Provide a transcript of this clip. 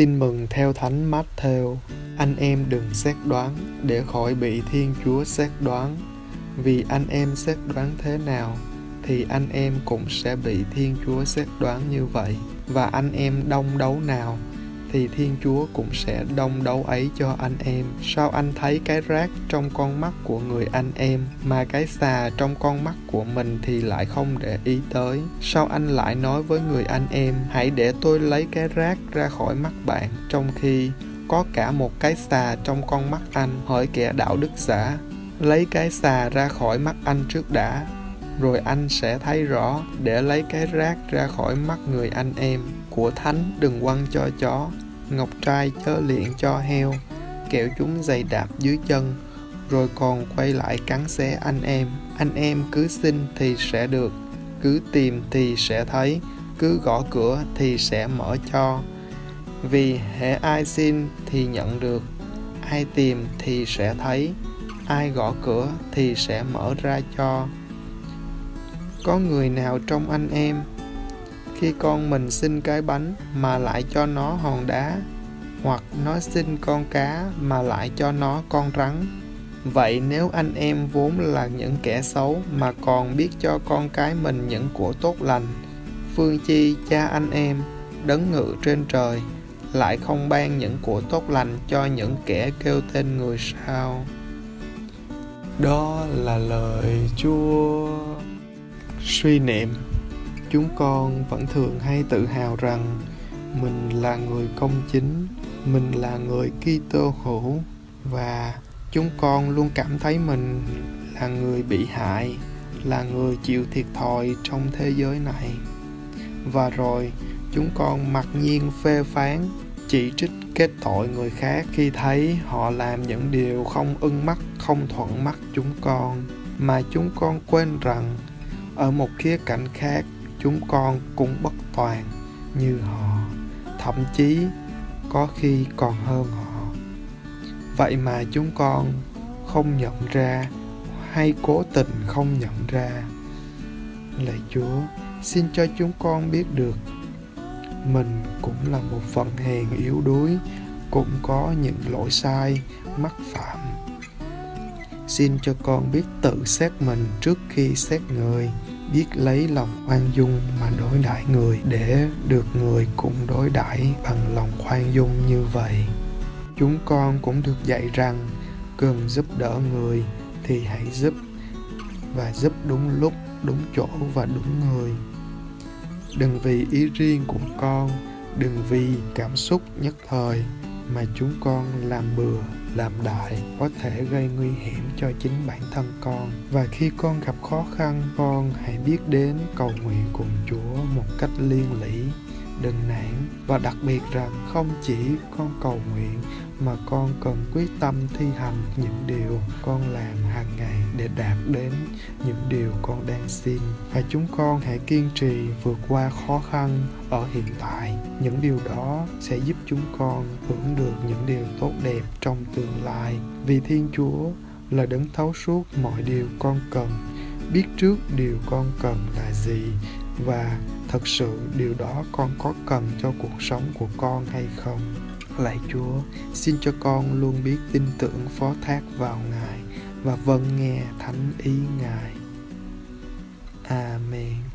Tin mừng theo Thánh Matthew, anh em đừng xét đoán để khỏi bị Thiên Chúa xét đoán, vì anh em xét đoán thế nào thì anh em cũng sẽ bị Thiên Chúa xét đoán như vậy, và anh em đông đấu nào thì Thiên Chúa cũng sẽ đông đấu ấy cho anh em. Sao anh thấy cái rác trong con mắt của người anh em mà cái xà trong con mắt của mình thì lại không để ý tới? Sao anh lại nói với người anh em, hãy để tôi lấy cái rác ra khỏi mắt bạn, trong khi có cả một cái xà trong con mắt anh hỏi kẻ đạo đức giả lấy cái xà ra khỏi mắt anh trước đã, rồi anh sẽ thấy rõ để lấy cái rác ra khỏi mắt người anh em của thánh, đừng quăng cho chó. Ngọc trai chớ liện cho heo kẹo chúng giày đạp dưới chân, rồi còn quay lại cắn xé anh em. Anh em cứ xin thì sẽ được, cứ tìm thì sẽ thấy, cứ gõ cửa thì sẽ mở cho. Vì hệ ai xin thì nhận được, ai tìm thì sẽ thấy, ai gõ cửa thì sẽ mở ra cho. Có người nào trong anh em khi con mình xin cái bánh mà lại cho nó hòn đá, hoặc nó xin con cá mà lại cho nó con rắn. Vậy nếu anh em vốn là những kẻ xấu mà còn biết cho con cái mình những của tốt lành, phương chi cha anh em đấng ngự trên trời lại không ban những của tốt lành cho những kẻ kêu tên người sao? Đó là lời chúa. Suy niệm chúng con vẫn thường hay tự hào rằng mình là người công chính, mình là người Kitô hữu và chúng con luôn cảm thấy mình là người bị hại, là người chịu thiệt thòi trong thế giới này. Và rồi, chúng con mặc nhiên phê phán, chỉ trích kết tội người khác khi thấy họ làm những điều không ưng mắt, không thuận mắt chúng con. Mà chúng con quên rằng, ở một khía cạnh khác chúng con cũng bất toàn như họ, thậm chí có khi còn hơn họ. Vậy mà chúng con không nhận ra hay cố tình không nhận ra. Lạy chúa, xin cho chúng con biết được, mình cũng là một phần hèn yếu đuối, cũng có những lỗi sai, mắc phạm. Xin cho con biết tự xét mình trước khi xét người biết lấy lòng khoan dung mà đối đãi người để được người cũng đối đãi bằng lòng khoan dung như vậy. Chúng con cũng được dạy rằng cần giúp đỡ người thì hãy giúp, và giúp đúng lúc, đúng chỗ và đúng người. Đừng vì ý riêng của con, đừng vì cảm xúc nhất thời mà chúng con làm bừa làm đại có thể gây nguy hiểm cho chính bản thân con. Và khi con gặp khó khăn, con hãy biết đến cầu nguyện cùng chúa một cách liên lỉ đừng nản. Và đặc biệt rằng không chỉ con cầu nguyện, mà con cần quyết tâm thi hành những điều con làm hàng ngày để đạt đến những điều con đang xin. Và chúng con hãy kiên trì vượt qua khó khăn ở hiện tại. Những điều đó sẽ giúp chúng con hưởng được những điều tốt đẹp trong tương lai. Vì thiên chúa là đấng thấu suốt mọi điều con cần, biết trước điều con cần là gì và thật sự điều đó con có cần cho cuộc sống của con hay không? Lạy chúa, xin cho con luôn biết tin tưởng phó thác vào ngài và vâng nghe thánh ý ngài. Amen.